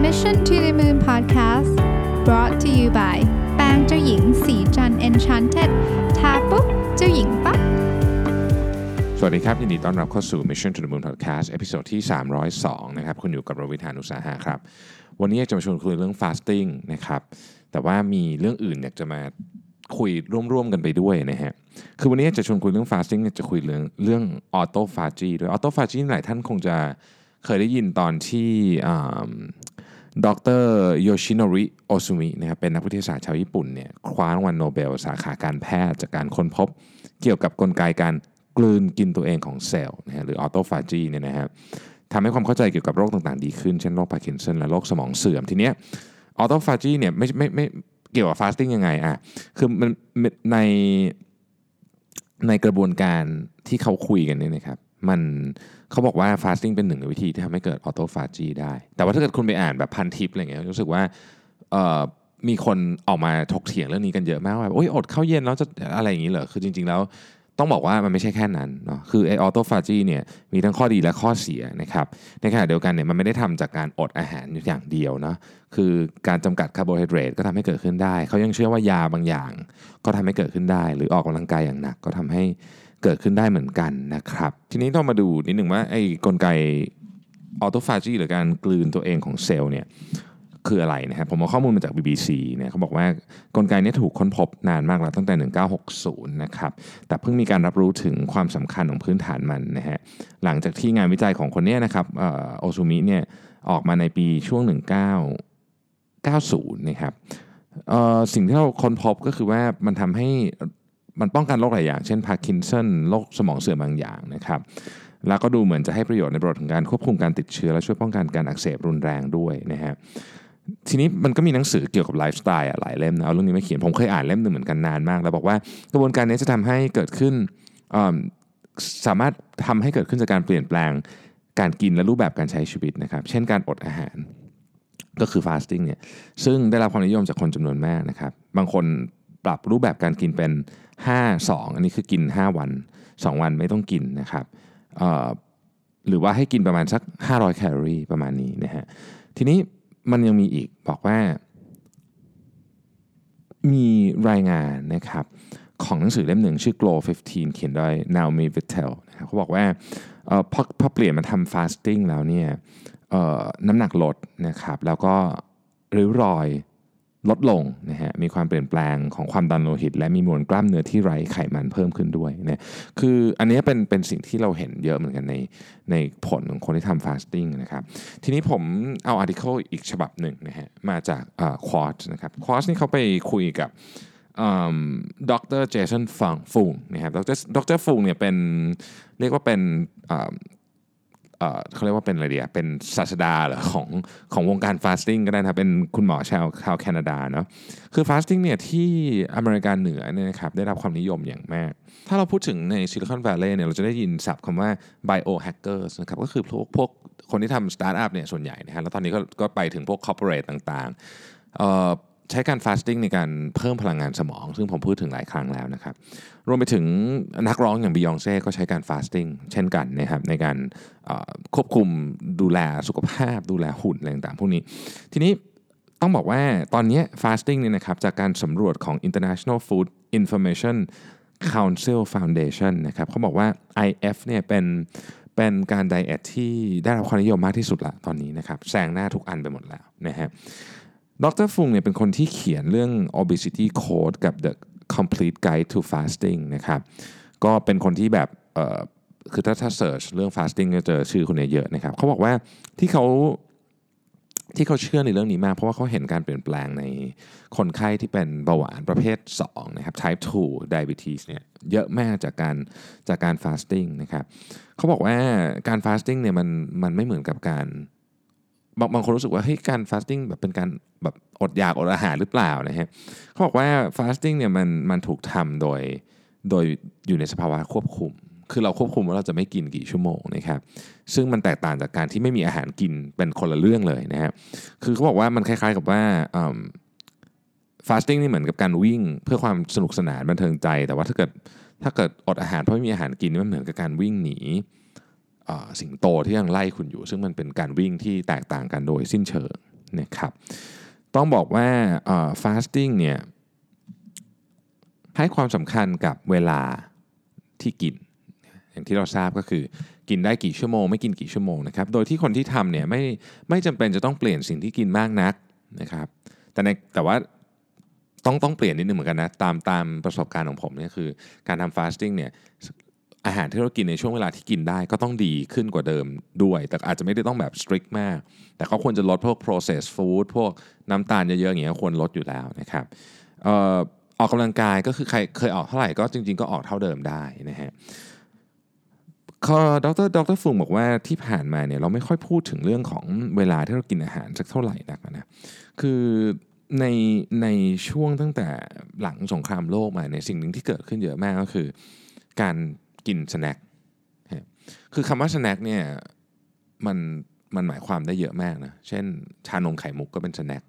Mission to the Moon Podcast brought to you by แป้งเจ้าหญิงศรีจันทร์ Enchanted ทาปุ๊บเจ้าหญิงปั๊บ สวัสดีครับ ยินดีต้อนรับเข้าสู่ Mission to the Moon Podcast episode ที่ 302 นะครับ คุณอยู่กับรวิศ หาญอุตสาหะครับ วันนี้อยากจะมาชวนคุยเรื่อง fasting นะครับ แต่ว่ามีเรื่องอื่นอยากจะมาคุยร่วมๆกันไปด้วยนะฮะ คือวันนี้จะชวนคุยเรื่อง fasting จะคุยเรื่องเรื่อง autophagy ด้วย autophagy หลายท่านคงจะ เคยได้ยินตอนที่ดรโยชิโนริโอซุมินะครับเป็นนักวิทยาศาสตร์ชาวญี่ปุ่นเนี่ยคว้ารางวัลโนเบล สาขาการแพทย์จากการค้นพบเกี่ยวกับกลไกการกลืนกินตัวเองของเซลล์นะฮะหรือ autophagy เนี่ยนะฮะทำให้ความเข้าใจเกี่ยวกับโรคต่างๆดีขึ้น เช่นโรคพาร์กินสันและโรคสมองเสื่อมทีเนี้ย autophagy เนี่ยไม่ไม่ไม่เกี่ยวกับ fasting ยังไงอะคือมันในในกระบวนการที่เขาคุยกันเนี่ยนะครับมัน เขาบอกว่า fasting เป็นหนึ่งในวิธีที่ทำให้เกิด autophagy ได้ แต่ว่าถ้าเกิดคุณไปอ่านแบบพันทิปอะไรเงี้ยรู้สึกว่ามีคนออกมาถกเถียงเรื่องนี้กันเยอะมากว่าโอ้อดข้าวเย็นแล้วจะอะไรอย่างนี้เหรอคือจริง ๆ แล้วต้องบอกว่ามันไม่ใช่แค่นั้นเนาะคือไอ autophagy เนี่ยมีทั้งข้อดีและข้อเสียนะครับในขณะเดียวกันเนี่ยมันไม่ได้ทำจากการอดอาหารอย่างเดียวเนาะคือการจำกัดคาร์โบไฮเดรตก็ทำให้เกิดขึ้นได้ เขายังเชื่อว่ายาบางอย่าง ก็ทำให้เกิดขึ้นได้ หรือออกกำลังกายอย่างหนักก็ทำให้ เกิดขึ้นได้เหมือนกันนะครับ ทีนี้ต้องมาดูนิดหนึ่งว่าไอ้กลไกออโตฟาจีหรือการกลืนตัวเองของเซลล์เนี่ยคืออะไรนะครับผมเอาข้อมูลมาจาก BBC เนี่ยเขาบอกว่ากลไกนี้ถูกค้นพบนานมากแล้วตั้งแต่ 1960 นะครับแต่เพิ่งมีการรับรู้ถึงความสำคัญของพื้นฐานมันนะฮะหลังจากที่งานวิจัยของคนนี้นะครับโอซูมิเนี่ยออกมาในปีช่วง 1990 นะครับสิ่งที่เราค้นพบก็คือว่ามันทำให้ มันป้องกันโรคหลายอย่าง เช่นพาร์กินสันโรคสมองเสื่อมบางอย่างนะครับแล้วก็ดูเหมือนจะให้ประโยชน์ในประโยชน์ของการควบคุมการติดเชื้อ และช่วยป้องกันการอักเสบรุนแรงด้วยนะฮะทีนี้มันก็มีหนังสือเกี่ยวกับไลฟ์สไตล์หลายเล่มนะเอาเรื่องนี้มาเขียนผมเคยอ่านเล่มหนึ่งเหมือนกันนานมาก แล้วบอกว่ากระบวนการนี้จะทำให้เกิดขึ้นสามารถทำให้เกิดขึ้นจากการเปลี่ยนแปลงการกินและรูปแบบการใช้ชีวิตนะครับ เช่นการอดอาหารก็คือฟาสติ้งเนี่ยซึ่งได้รับความนิยมจากคนจำนวนมากนะครับ บางคน ปรับรูปแบบการกินเป็น 5 2 อันนี้คือกิน 5 วัน 2 วันไม่ต้องกินนะครับหรือว่าให้กินประมาณสัก 500 แคลอรี่ประมาณนี้นะฮะทีนี้มันยังมีอีกบอกว่า มีรายงานนะครับของหนังสือเล่มหนึ่งชื่อ Glow 15 เขียนโดย Naomi Whittel นะครับเขาบอกว่าพอพอเปลี่ยนมาทำ fasting แล้วเนี่ยน้ำหนักลดนะครับแล้วก็ริ้วรอย ลดลงนะฮะมีความเปลี่ยนแปลงของความดันโลหิต และมีมวลกล้ามเนื้อที่ไร้ไขมันเพิ่มขึ้นด้วยนะคืออันนี้เป็นเป็นสิ่งที่เราเห็นเยอะเหมือนกันในในผลของคนที่ทำ fasting นะครับทีนี้ผมเอา article อีกฉบับหนึ่งนะฮะมาจากควอตนะครับควอตนี่เขาไปคุยกับดรเจสันฟังฟุงนะครับดรดรฟุงเนี่ยเป็นเรียกว่าเป็น เขาเรียกว่าเป็นอะไรเดียเป็นศาสดาเหรอของของวงการ fasting ก็ได้นะเป็นคุณหมอชาวชาวแคนาดาเนาะคือ fasting เนี่ยที่อเมริกาเหนือเนี่ยนะครับได้รับความนิยมอย่างมาก ถ้าเราพูดถึงใน Silicon Valley เนี่ยเราจะได้ยินศัพท์คำว่า biohackers นะครับก็คือพวกพวกคนที่ทำสตาร์ทอัพเนี่ยส่วนใหญ่นะฮะแล้วตอนนี้ก็ก็ไปถึงพวก corporate ต่างๆ ใช้การ fasting ในการเพิ่มพลังงานสมอง ซึ่งผมพูดถึงหลายครั้งแล้วนะครับ รวมไปถึงนักร้องอย่างบียองเซ่ก็ใช้การ fasting เช่นกันนะครับในการควบคุมดูแลสุขภาพ ดูแลหุ่นอะไรต่างๆพวกนี้ ทีนี้ต้องบอกว่าตอนนี้ fasting เนี่ยนะครับจากการสำรวจของ International Food Information Council Foundation นะครับเขาบอกว่า IF เนี่ยเป็นเป็นการ diet ที่ได้รับความนิยมมากที่สุดละตอนนี้นะครับแซงหน้าทุกอันไปหมดแล้วนะฮะ ดรฟุงเนี่ยเป็นคนที่เขียนเรื่อง obesity code กับ the complete guide to fasting นะครับ ก็เป็นคนที่แบบคือถ้าถ้าเ e ิร์ชเรื่อง fasting จะเจอชื่อคนนี้เยอะนะครับ เขาบอกว่าที่เขาที่เขาเชื่อในเรื่องนี้มากเพราะว่าเขาเห็นการเปลี่ยนแปลงในคนไข้ที่เป็นเบาหวานประเภท 2 นะครับ type 2 diabetes เนี่ยเยอะมากจากการจากการ fasting นะครับ เขาบอกว่าการ fasting เนี่ยมันมันไม่เหมือนกับการ บางบางคนรู้สึกว่าเฮ้ยการ fasting แบบเป็นการแบบอดอยากอดอาหารหรือเปล่านะฮะเขาบอกว่า fasting เนี่ยมันมันถูกทำโดยโดยอยู่ในสภาวะควบคุม คือเราควบคุมว่าเราจะไม่กินกี่ชั่วโมงนะครับซึ่งมันแตกต่างจากการที่ไม่มีอาหารกินเป็นคนละเรื่องเลยนะฮะคือเขาบอกว่ามันคล้ายๆกับว่า fasting นี่เหมือนกับการวิ่งเพื่อความสนุกสนานบันเทิงใจ แต่ว่าถ้าเกิดถ้าเกิดอดอาหารเพราะไม่มีอาหารกินมันเหมือนกับการวิ่งหนี สิงโตที่ยังไล่คุณอยู่ ซึ่งมันเป็นการวิ่งที่แตกต่างกันโดยสิ้นเชิงนะครับต้องบอกว่า fasting เนี่ยให้ความสำคัญกับเวลาที่กิน อย่างที่เราทราบก็คือกินได้กี่ชั่วโมง ไม่กินกี่ชั่วโมงนะครับโดยที่คนที่ทำเนี่ยไม่ไม่จำเป็นจะต้องเปลี่ยนสิ่งที่กินมากนักนะครับแต่ในแต่ว่าต้องต้องเปลี่ยนนิดนึงเหมือนกันนะตามตามประสบการณ์ของผมเนี่ยคือการทำ fasting เนี่ย อาหารที่เรากินในช่วงเวลาที่กินได้ก็ต้องดีขึ้นกว่าเดิมด้วย แต่อาจจะไม่ได้ต้องแบบ strict มาก แต่ก็ควรจะลดพวก processed food พวกน้ำตาลเยอะๆอย่างเงี้ยควรลดอยู่แล้วนะครับออกกำลังกายก็คือใครเคยออกเท่าไหร่ก็จริง ๆ ก็ออกเท่าเดิมได้นะฮะดรดรฟุงบอกว่าที่ผ่านมาเนี่ยเราไม่ค่อยพูดถึงเรื่องของเวลาที่เรากินอาหารสักเท่าไหร่นักนะคือในในช่วงตั้งแต่หลังสงครามโลกมาในสิ่งหนึ่งที่เกิดขึ้นเยอะมากก็คือ การ กิน snack คือคำว่า snack เนี่ยมันมันหมายความได้เยอะมากนะเช่นชานมไข่มุกก็เป็น snack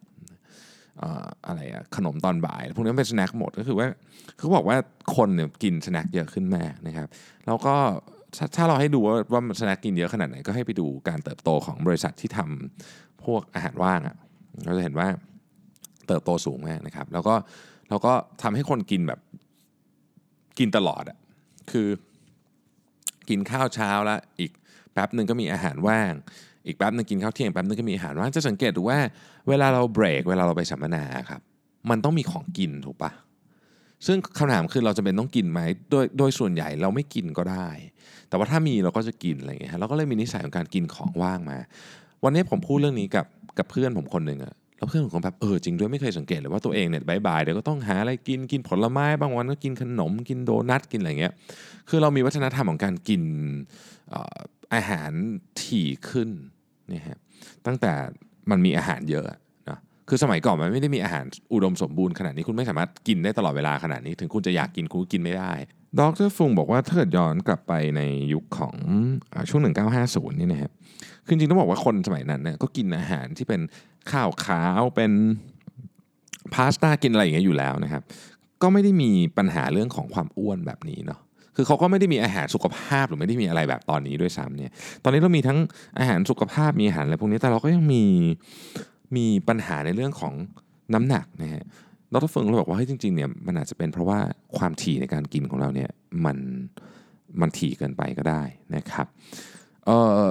อะไรอะขนมตอนบ่าย พวกนี้เป็น snack หมดก็คือว่าเขาบอกว่าคนเนี่ยกิน snack เยอะขึ้นมากนะครับแล้วก็ถ้าเราให้ดูว่าว่า snack กินเยอะขนาดไหนก็ให้ไปดูการเติบโตของบริษัทที่ทำพวกอาหารว่างอะ่ะเราจะเห็นว่าเติบโตสูงมากนะครับ แล้วก็เราก็ทำให้คนกินแบบกินตลอดอะคือ กินข้าวเช้าแล้วอีกแป๊บหนึ่งก็มีอาหารว่าง อีกแป๊บหนึ่งกินข้าวเที่ยงแป๊บหนึ่งก็มีอาหารว่างจะสังเกตดูว่าเวลาเราเบรกเวลาเราไปสัมมนาครับมันต้องมีของกินถูกปะซึ่งคำถามคือเราจะเป็นต้องกินไหมโดยโดยส่วนใหญ่เราไม่กินก็ได้ แต่ว่าถ้ามีเราก็จะกินอะไรอย่างเงี้ยเราก็เลยมีนิสัยของการกินของว่างมา วันนี้ผมพูดเรื่องนี้กับกับเพื่อนผมคนหนึ่งอะ แล้วเพื่อนผมแบบเออจริงด้วยไม่เคยสังเกตเลยว่าตัวเองเนี่ยบ่ายๆเดี๋ยวก็ต้องหาอะไรกินกินผลไม้บางวันก็กินขนมกินโดนัทกินอะไรเงี้ยคือเรามีวัฒนธรรมของการกินอาหารถี่ขึ้นนี่ฮะตั้งแต่มันมีอาหารเยอะนะ คือสมัยก่อนมันไม่ได้มีอาหารอุดมสมบูรณ์ขนาดนี้คุณไม่สามารถกินได้ตลอดเวลาขนาดนี้ ถึงคุณจะอยากกินคุณกินไม่ได้ดรฟุงบอกว่าถ้าเกิดย้อนกลับไปในยุคของอช่วง 1950 นี่นะครับคือจริงต้องบอกว่าคนสมัยนั้นเนี่ยก็กินอาหารที่เป็นข้าวขาวเป็นพาสต้ากินอะไรอย่างเงี้ยอยู่แล้วนะครับ ก็ไม่ได้มีปัญหาเรื่องของความอ้วนแบบนี้เนาะคือเขาก็ไม่ได้มีอาหารสุขภาพหรือไม่ได้มีอะไรแบบตอนนี้ด้วยซ้ำเนี่ย ตอนนี้เรามีทั้งอาหารสุขภาพมีอาหารอะไรพวกนี้แต่เราก็ยังมี มีปัญหาในเรื่องของน้ำหนักนะฮะดรฟุงเขาบอกว่าให้จริงๆเนี่ยมันอาจจะเป็นเพราะว่าความถี่ในการกินของเราเนี่ยมันมันถี่เกินไปก็ได้นะครับเออ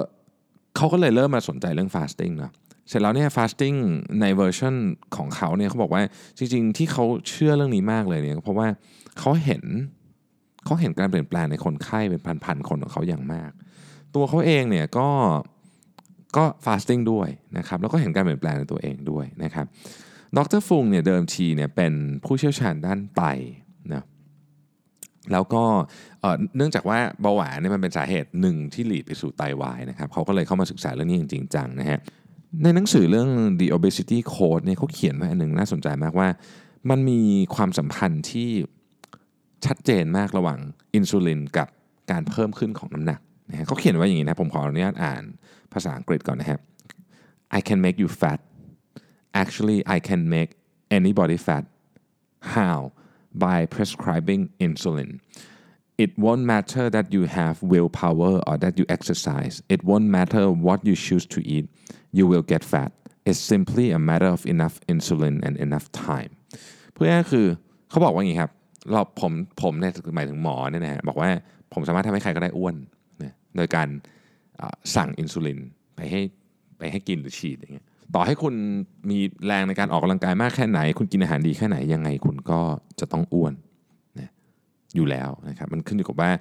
เขาก็เลยเริ่มมาสนใจเรื่อง fasting เนาะเสร็จแล้วเนี่ย fasting ในเวอร์ชันของเขาเนี่ยเขาบอกว่าจริง ๆ ที่เขาเชื่อเรื่องนี้มากเลยเนี่ยเพราะว่าเขาเห็นเขาเห็นการเปลี่ยนแปลงในคนไข้เป็นพันๆคนของเขาอย่างมาก ตัวเขาเองเนี่ยก็ ก็ fasting ด้วยนะครับแล้วก็เห็นการเปลี่ยนแปลงในตัวเองด้วยนะครับดรฟุงเนี่ยเดิมทีเนี่ยเป็นผู้เชี่ยวชาญด้านไตนะแล้วก็เนื่องจากว่าเบาหวานเนี่ยมันเป็นสาเหตุหนึ่งที่หลีดไปสู่ไตาวายนะครับเขาก็เลยเข้ามาศึกษาเรื่องนี้จริงจังนะฮะในหนังสือเรื่อง The Obesity Code เนี่ยเขาเขียนไว้อันหนึ่งน่าสนใจมากว่า มันมีความสัมพันธ์ที่ชัดเจนมากระหว่างอินซูลินกับการเพิ่มขึ้นของน้ำหนักนะฮะเขาเขียนไว้อย่างนี้นะผมขออนุญาตอ่าน ภาษาอังกฤษก่อนนะครับ I can make you fat actually I can make anybody fat how by prescribing insulin it won't matter that you have willpower or that you exercise it won't matter what you choose to eat you will get fat it's simply a matter of enough insulin and enough time เพื่อคือเขาบอกว่าอย่างนี้ครับเราผมผมเนี่ยหมายถึงหมอเนี่ยนะฮะบอกว่าผมสามารถทำให้ใครก็ได้อ้วนนะโดยการ สั่งอินซูลินไปให้ไปให้กินหรือฉีดอย่างเงี้ยต่อให้คุณมีแรงในการออกกำลังกายมากแค่ไหน คุณกินอาหารดีแค่ไหนยังไงคุณก็จะต้องอ้วนนะอยู่แล้วนะครับมันขึ้นอยู่กับว่า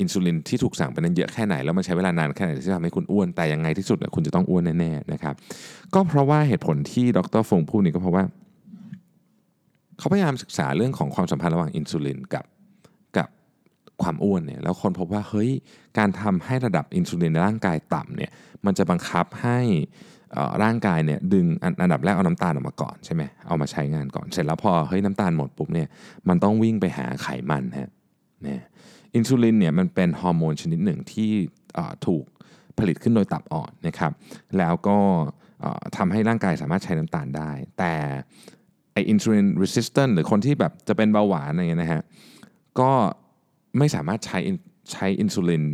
อินซูลินที่ถูกสั่งไปนั้นเยอะแค่ไหนแล้วมันใช้เวลานานแค่ไหนที่ทำให้คุณอ้วนแต่ยังไงที่สุดคุณจะต้องอ้วนแน่ๆนะครับก็เพราะว่าเหตุผลที่ดรฟงพูดนี่ก็เพราะว่า เขาพยายามศึกษาเรื่องของความสัมพันธ์ระหว่างอินซูลินกับกับ ความอ้วนเนี่ยแล้วคนพบว่าเฮ้ยการทำให้ระดับอินซูลินในร่างกายต่ำเนี่ยมันจะบังคับให้ร่างกายเนี่ยดึงอันดับแรกเอาน้ำตาลออกมาก่อนใช่ไหมเอามาใช้งานก่อนเสร็จแล้วพอเฮ้ยน้ำตาลหมดปุ๊บเนี่ยมันต้องวิ่งไปหาไขมันฮะเนี่ยอินซูลินเนี่ยมันเป็นฮอร์โมนชนิดหนึ่งที่ถูกผลิตขึ้นโดยตับอ่อนนะครับแล้วก็ทำให้ร่างกายสามารถใช้น้ำตาลได้ แต่ไออินซูลินรีสิสแตนหรือคนที่แบบจะเป็นเบาหวานอะไรเงี้ยนะฮะก็ ไม่สามารถใช้ใช้อินซูลิน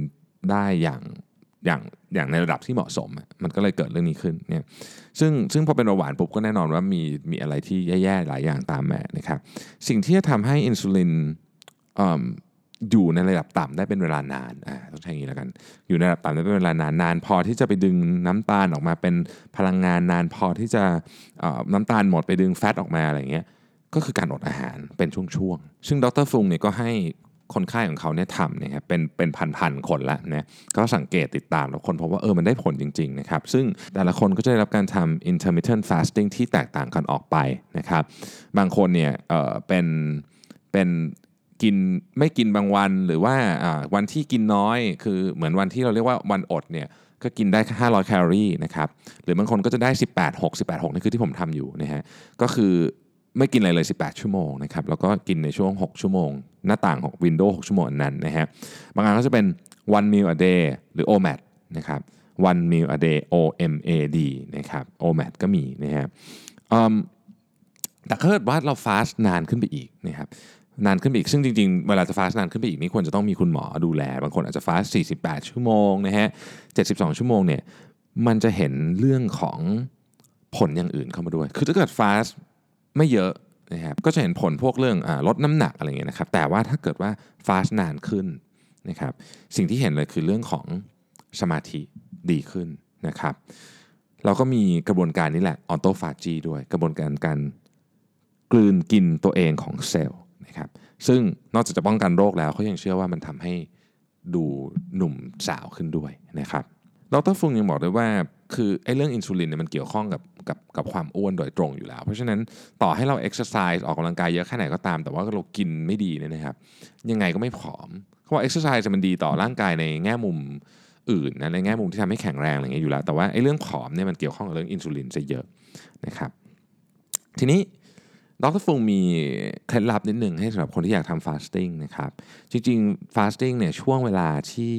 ได้อย่างอย่างอย่างในระดับที่เหมาะสม มันก็เลยเกิดเรื่องนี้ขึ้นเนี่ยซึ่งซึ่งพอเป็นเบาหวานปุ๊บก็แน่นอนว่ามีมีอะไรที่แย่ๆหลายอย่างตามมานะครับสิ่งที่จะทำให้อินซูลินเอิ่มอยู่ในระดับต่ำได้เป็นเวลานานอ่าต้องใช้อย่างนี้แล้วกัน อยู่ในระดับต่ำได้เป็นเวลานานนาน พอที่จะไปดึงน้ำตาลออกมาเป็นพลังงานนานพอที่จะอ่อน้ำตาลหมดไปดึงแฟตออกมาอะไรเงี้ยก็คือการอดอาหารเป็นช่วงๆ ซึ่งดรฟุงเนี่ยก็ให้ คนไข้ของเขาเนี่ยทำนะครับเป็นเป็นพันๆคนละนะก็สังเกตติดตามแล้วคนพบว่าเออมันได้ผลจริงๆนะครับซึ่งแต่ละคนก็จะได้รับการทำ intermittent fasting ที่แตกต่างกันออกไปนะครับบางคนเนี่ยเออเป็นเป็นกินไม่กินบางวันหรือว่าวันที่กินน้อยคือเหมือนวันที่เราเรียกว่าวันอดเนี่ยก็กินได้ 500 แคลอรี่นะครับ หรือบางคนก็จะได้ 18 6 18 6นี่คือที่ผมทำอยู่นะฮะ ก็คือ ไม่กินอะไรเลย 18 ชั่วโมงนะครับแล้วก็กินในช่วง 6 ชั่วโมง หน้าต่างของวินโดว์6ชั่วโมงนั้นนะฮะบางอันก็จะเป็น one meal a day หรือ OMAD นะครับ one meal a day O M A D นะครับ OMAD ก็มีนะฮะแต่ถ้าเกิดว่าเราฟาสต์นานขึ้นไปอีกนะครับนานขึ้นไปอีก ซึ่งจริงๆ เวลาจะฟาสต์นานขึ้นไปอีกนี่ควรจะต้องมีคุณหมอดูแล บางคนอาจจะฟาสต์48 ชั่วโมงนะฮะ 72 ชั่วโมงเนี่ย มันจะเห็นเรื่องของผลอย่างอื่นเข้ามาด้วย คือถ้าเกิดฟาสต์ ไม่เยอะนะครับก็จะเห็นผลพวกเรื่องอลดน้ำหนักอะไรเงี้ยนะครับแต่ว่าถ้าเกิดว่าฟาสนานขึ้นนะครับสิ่งที่เห็นเลยคือเรื่องของสมาธิดีขึ้นนะครับเราก็มีกระบวนการนี้แหละ autophagy ด้วยกระบวนการการกลืนกินตัวเองของเซลล์นะครับซึ่งนอกจากจะป้องกันโรคแล้วเขายังเชื่อว่ามันทำให้ดูหนุ่มสาวขึ้นด้วยนะครับดรฟุงยังบอกด้วยว่า คือไอ้เรื่องอินซูลินเนี่ยมันเกี่ยวข้องกับกับกับความอ้วนโดยตรงอยู่แล้ว เพราะฉะนั้นต่อให้เราเอ็กซ์ไซส์ออกกำลังกายเยอะแค่ไหนก็ตาม แต่ว่าเรากินไม่ดีเนี่ยนะครับ ยังไงก็ไม่ผอมเขาว่าเอ็กซ์ไซส์มันดีต่อร่างกายในแง่มุมอื่นนะในแง่มุมที่ทำให้แข็งแรงอะไรเงี้ยอยู่แล้ว แต่ว่าไอ้เรื่องผอมเนี่ยมันเกี่ยวข้องกับเรื่องอินซูลินซะเยอะนะครับ ทีนี้ดรฟุงมีเคล็ดลับนิดหนึ่งให้สำหรับคนที่อยากทำ fasting นะครับ จริงๆ fasting เนี่ยช่วงเวลาที่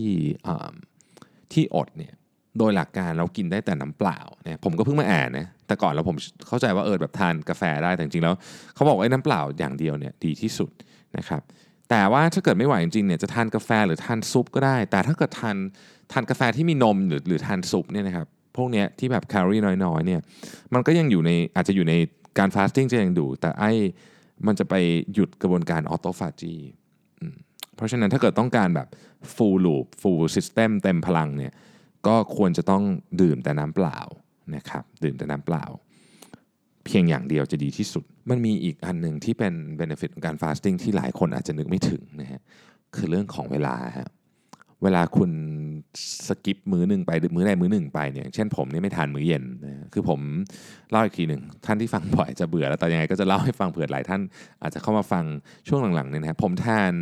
ที่อดเนี่ย โดยหลักการเรากินได้แต่น้ำเปล่าเนี่ยผมก็เพิ่งมาอ่านนะแต่ก่อนเราผมเข้าใจว่าเออแบบทานกาแฟได้แต่จริงแล้วเขาบอกว่าไอ้น้ำเปล่าอย่างเดียวเนี่ยดีที่สุดนะครับแต่ว่าถ้าเกิดไม่ไหวจริงๆเนี่ยจะทานกาแฟหรือทานซุปก็ได้ แต่ถ้าเกิดทานทานกาแฟที่มีนมหรือหรือทานซุปเนี่ยนะครับพวกเนี้ยที่แบบแคลอรี่น้อยๆเนี่ยมันก็ยังอยู่ในอาจจะอยู่ในการฟาสติ้งจะยังดู แต่ไอ้มันจะไปหยุดกระบวนการออโตฟาจีเพราะฉะนั้นถ้าเกิดต้องการแบบ full loop full system เต็มพลังเนี่ย ก็ควรจะต้องดื่มแต่น้ำเปล่านะครับดื่มแต่น้ำเปล่า เพียงอย่างเดียวจะดีที่สุด มันมีอีกอันหนึ่งที่เป็น benefit ของการฟาสติ้งที่หลายคนอาจจะนึกไม่ถึงนะฮะคือเรื่องของเวลาฮะเวลาคุณสกิปมื้อหนึ่งไปมื้อใดมื้อหนึ่งไปเนี่ยเช่นผมนี่ไม่ทานมื้อเย็นนะคือผมเล่าอีกทีหนึ่งท่านที่ฟังบ่อยจะเบื่อแล้วแต่ยังไงก็จะเล่าให้ฟังเผื่อหลายท่านอาจจะเข้ามาฟังช่วงหลังๆเนี่ยนะผมทาน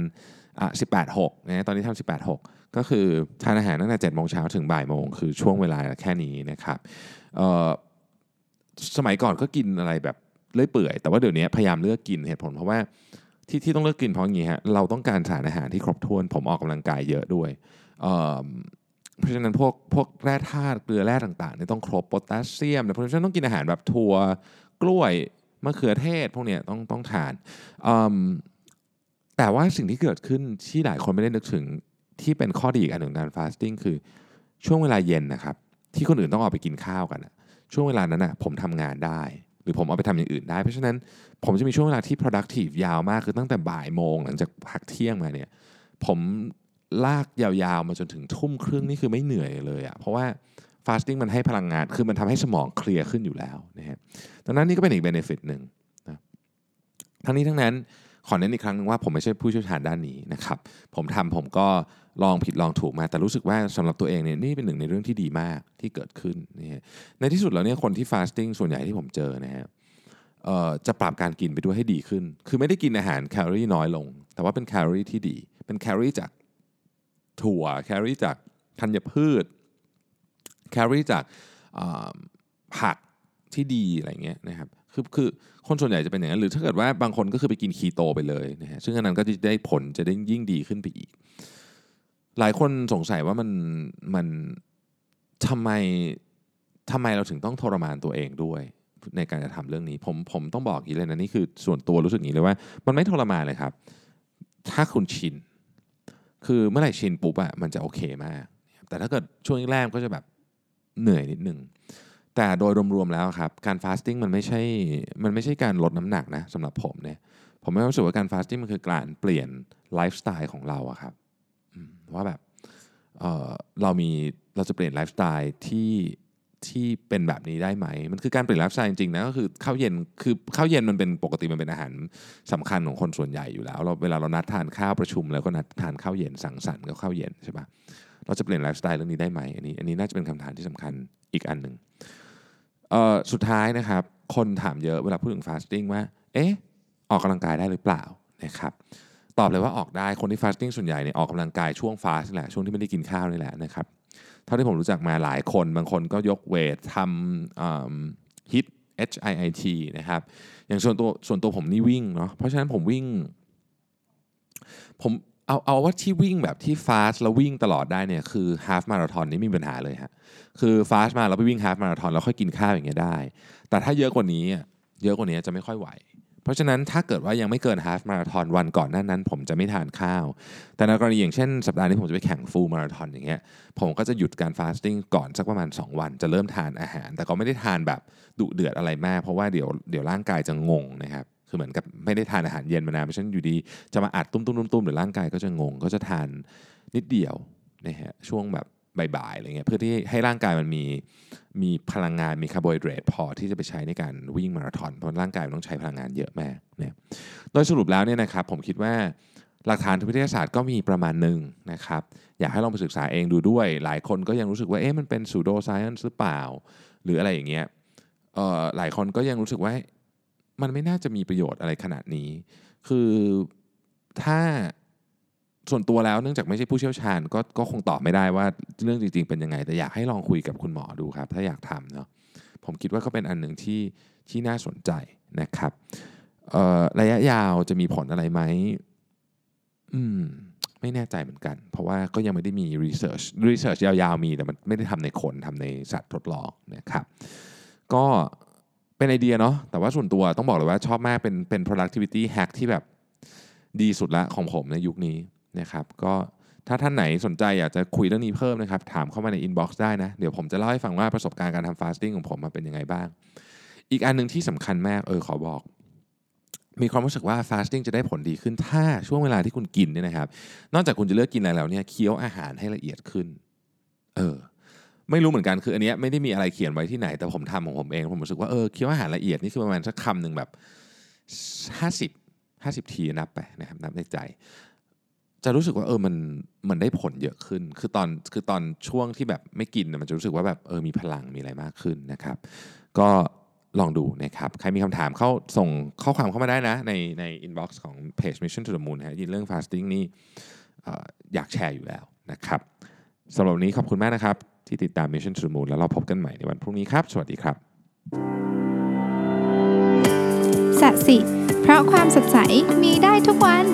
อะ18 6นะตอนนี้ทำ18 6 ก็คือทานอาหารตั้งแต่7โมงเช้าถึงบ่ายโมงคือช่วงเวลาแค่นี้นะครับสมัยก่อนก็กินอะไรแบบเลื่อยเปื่อย แต่ว่าเดี๋ยวนี้พยายามเลือกกินเหตุผล เพราะว่าที่ที่ต้องเลือกกินเพราะอย่างนี้ฮะเราต้องการสารอาหารที่ครบถ้วน ผมออกกำลังกายเยอะด้วยเเพราะฉะนั้นพวกพวกแร่ธาตุเกลือแร่ต่างๆเนี่ยต้องครบโพแทสเซียมเพราะฉะนั้นต้องกินอาหารแบบถั่วกล้วยมะเขือเทศ พวกเนี้ยต้องต้องทานอ แต่ว่าสิ่งที่เกิดขึ้นที่หลายคนไม่ได้นึกถึงที่เป็นข้อดีอีกอันหนึ่งของการฟาสติ้งคือช่วงเวลาเย็นนะครับ ที่คนอื่นต้องออกไปกินข้าวกันอะช่วงเวลานั้นนะผมทำงานได้ หรือผมเอาไปทำอย่างอื่นได้ เพราะฉะนั้นผมจะมีช่วงเวลาที่ productive ยาวมากคือตั้งแต่บ่ายโมงหลังจากพักเที่ยงมาเนี่ยผมลากยาวๆมาจนถึงทุ่มครึ่งนี่คือไม่เหนื่อยเลยอะเพราะว่า fasting มันให้พลังงาน คือมันทำให้สมองเคลียร์ขึ้นอยู่แล้วนะฮะดังนั้นนี่ก็เป็นอีก benefit หนึ่งนะทั้งนี้ทั้งนั้น ขอเน้นอีกครั้งหนึงว่าผมไม่ใช่ผู้เชี่ยวชาญด้านนี้นะครับ ผมทำผมก็ลองผิดลองถูกมา แต่รู้สึกว่าสำหรับตัวเองเนี่ยนี่เป็นหนึ่งในเรื่องที่ดีมากที่เกิดขึ้นนะฮะในที่สุดแล้วเนี่ยคนที่ fasting ส่วนใหญ่ที่ผมเจอนะฮะจะปรับการกินไปด้วยให้ดีขึ้น คือไม่ได้กินอาหารแคลอรี่น้อยลง แต่ว่าเป็นแคลอรี่ที่ดี เป็นแคลอรี่จากถั่ว แคลอรี่จากธัญพืช แคลอรี่จากผักที่ดีอะไรเงี้ยนะครับ คือคือคนส่วนใหญ่จะเป็นอย่างนั้นหรือถ้าเกิดว่าบางคนก็คือไปกินคีโตไปเลยนะฮะซึ่งอันนั้นก็จะได้ผลจะได้ยิ่งดีขึ้นไปอีก หลายคนสงสัยว่ามันมันทำไมทำไมเราถึงต้องทรมานตัวเองด้วยในการจะทำเรื่องนี้ ผมผมต้องบอกอย่างนี้เลยนะนี่คือส่วนตัวรู้สึกอย่างนี้เลยว่า มันไม่ทรมานเลยครับ ถ้าคุณชิน คือเมื่อไหร่ชินปุ๊บอะมันจะโอเคมาก แต่ถ้าเกิดช่วงแรกก็จะแบบเหนื่อยนิดนึง แต่โดยรวมๆแล้วครับการฟาสติ้งมันไม่ใช่มันไม่ใช่การลดน้ำหนักนะสำหรับผมเนี่ยผมไม่รู้สึกว่าการ fasting มันคือการเปลี่ยนไลฟ์สไตล์ของเราอะครับว่าแบบเออเรามีเราจะเปลี่ยนไลฟ์สไตล์ที่ที่เป็นแบบนี้ได้ไหม มันคือการเปลี่ยนไลฟ์สไตล์จริงๆนะก็คือข้าวเย็นคือข้าวเย็นมันเป็นปกติมันเป็นอาหารสำคัญของคนส่วนใหญ่อยู่แล้ว เราเวลาเรานัดทานข้าวประชุม แล้วก็นัดทานข้าวเย็นสังสรรค์ก็ข้าวเย็นใช่ปะเราจะเปลี่ยนไลฟ์สไตล์เรื่องนี้ได้ไหมอันนี้อันนี้น่าจะเป็นคำถามที่สำคัญอีกอันหนึ่ง สุดท้ายนะครับ คนถามเยอะเวลาพูดถึง fasting ว่า เอ๊ะ ออกกำลังกายได้หรือเปล่านะครับตอบเลยว่าออกได้คนที่ fasting ส่วนใหญ่เนี่ยออกกำลังกายช่วง fast นี่แหละช่วงที่ไม่ได้กินข้าวนี่แหละนะครับเท่าที่ผมรู้จักมาหลายคนบางคนก็ยก weight ทำ HIIT H I I T นะครับอย่างส่วนตัวส่วนตัวผมนี่วิ่งเนาะเพราะฉะนั้นผมวิ่งผม เอาเอาว่าที่วิ่งแบบที่ fast แล้ววิ่งตลอดได้เนี่ยคือ half marathon นี่ไม่มีปัญหาเลยฮะคือฟาสมาแล้วไปวิ่งฮาฟมาราธอนแล้วค่อยกินข้าวอย่างเงี้ยได้ แต่ถ้าเยอะกว่านี้เยอะกว่านี้จะไม่ค่อยไหว เพราะฉะนั้นถ้าเกิดว่ายังไม่เกินฮาฟมาราธอนวันก่อนหน้านั้น ผมจะไม่ทานข้าว แต่ในกรณีอย่างเช่นสัปดาห์นี้ผมจะไปแข่งฟูลมาราธอนอย่างเงี้ยผมก็จะหยุดการฟาสติ้งก่อนสักประมาณ 2 วัน จะเริ่มทานอาหาร แต่ก็ไม่ได้ทานแบบดุเดือดอะไรมาก เพราะว่าเดี๋ยวเดี๋ยวร่างกายจะงงนะครับ คือเหมือนกับไม่ได้ทานอาหารเย็นมานานเพราะฉะนั้นอยู่ดีจะมาอัดตุ้มตุ้มตุ้มตุ้มเดี๋ยวร่างกายก็จะงง ก็จะทานนิดเดียวนะฮะช่วงแบบบ่ายๆอะไรเงี้ยเพื่อที่ให้ร่างกายมันมีมีพลังงานมีคาร์โบไฮเดรตพอที่จะไปใช้ในการวิ่งมาราธอนเพราะร่างกายมันต้องใช้พลังงานเยอะมากเนี่ยโดยสรุปแล้วเนี่ยนะครับผมคิดว่าหลักฐานทางวิทยาศาสตร์ก็มีประมาณหนึ่งนะครับอยากให้ลองไปศึกษาเองดูด้วย หลายคนก็ยังรู้สึกว่าเอ๊ะมันเป็น pseudoscience หรือเปล่า หรืออะไรอย่างเงี้ยเอ่อหลายคนก็ยังรู้สึกว่า มันไม่น่าจะมีประโยชน์อะไรขนาดนี้ คือถ้าส่วนตัวแล้วเนื่องจากไม่ใช่ผู้เชี่ยวชาญก็ก็คงตอบไม่ได้ว่าเรื่องจริง ๆ เป็นยังไง แต่อยากให้ลองคุยกับคุณหมอดูครับ ถ้าอยากทำเนาะผมคิดว่าก็เป็นอันหนึ่งที่ที่น่าสนใจนะครับระยะยาวจะมีผลอะไรไหมอืมไม่แน่ใจเหมือนกัน เพราะว่าก็ยังไม่ได้มีรีเสิร์ชรีเสิร์ชยาวๆมีแต่มันไม่ได้ทำในคนทำในสัตว์ทดลองนะครับ ก็ เป็นไอเดียเนาะแต่ว่าส่วนตัวต้องบอกเลยว่าชอบมากเป็นเป็น productivity hack ที่แบบดีสุดละของผมในยุคนี้นะครับก็ถ้าท่านไหนสนใจอยากจะคุยเรื่องนี้เพิ่มนะครับ ถามเข้ามาใน inbox ได้นะ เดี๋ยวผมจะเล่าให้ฟังว่าประสบการณ์การทำ fasting ของผมมาเป็นยังไงบ้าง อีกอันหนึ่งที่สำคัญมากเออขอบอก มีความรู้สึกว่า fasting จะได้ผลดีขึ้นถ้าช่วงเวลาที่คุณกินเนี่ยนะครับ นอกจากคุณจะเลือกกินอะไรแล้วเนี่ยเคี้ยวอาหารให้ละเอียดขึ้น เออ ไม่รู้เหมือนกันคืออันเนี้ยไม่ได้มีอะไรเขียนไว้ที่ไหน แต่ผมทำของผมเองผมรู้สึกว่าเออเคี้ยวอาหารละเอียดนี่คือประมาณสักคำหนึ่งแบบ 50 50 ทีนับไปนะครับนับในใจ จะรู้สึกว่าเออมันมันได้ผลเยอะขึ้น คือตอนคือตอนช่วงที่แบบไม่กินมันจะรู้สึกว่าแบบเออมีพลังมีอะไรมากขึ้นนะครับ ก็ลองดูนะครับ ใครมีคำถามเข้าส่งข้อความเข้ามาได้นะ ในใน inbox ของเพจ Mission to the Moon นะฮะยินเรื่อง fasting นี่อออยากแชร์อยู่แล้วนะครับสำหรับวันนี้ขอบคุณมากนะครับ ที่ติดตาม Mission to the Moon แล้วเราพบกันใหม่ในวันพรุ่งนี้ครับ สวัสดีครับสัสิ เพราะความสดใสมีได้ทุกวัน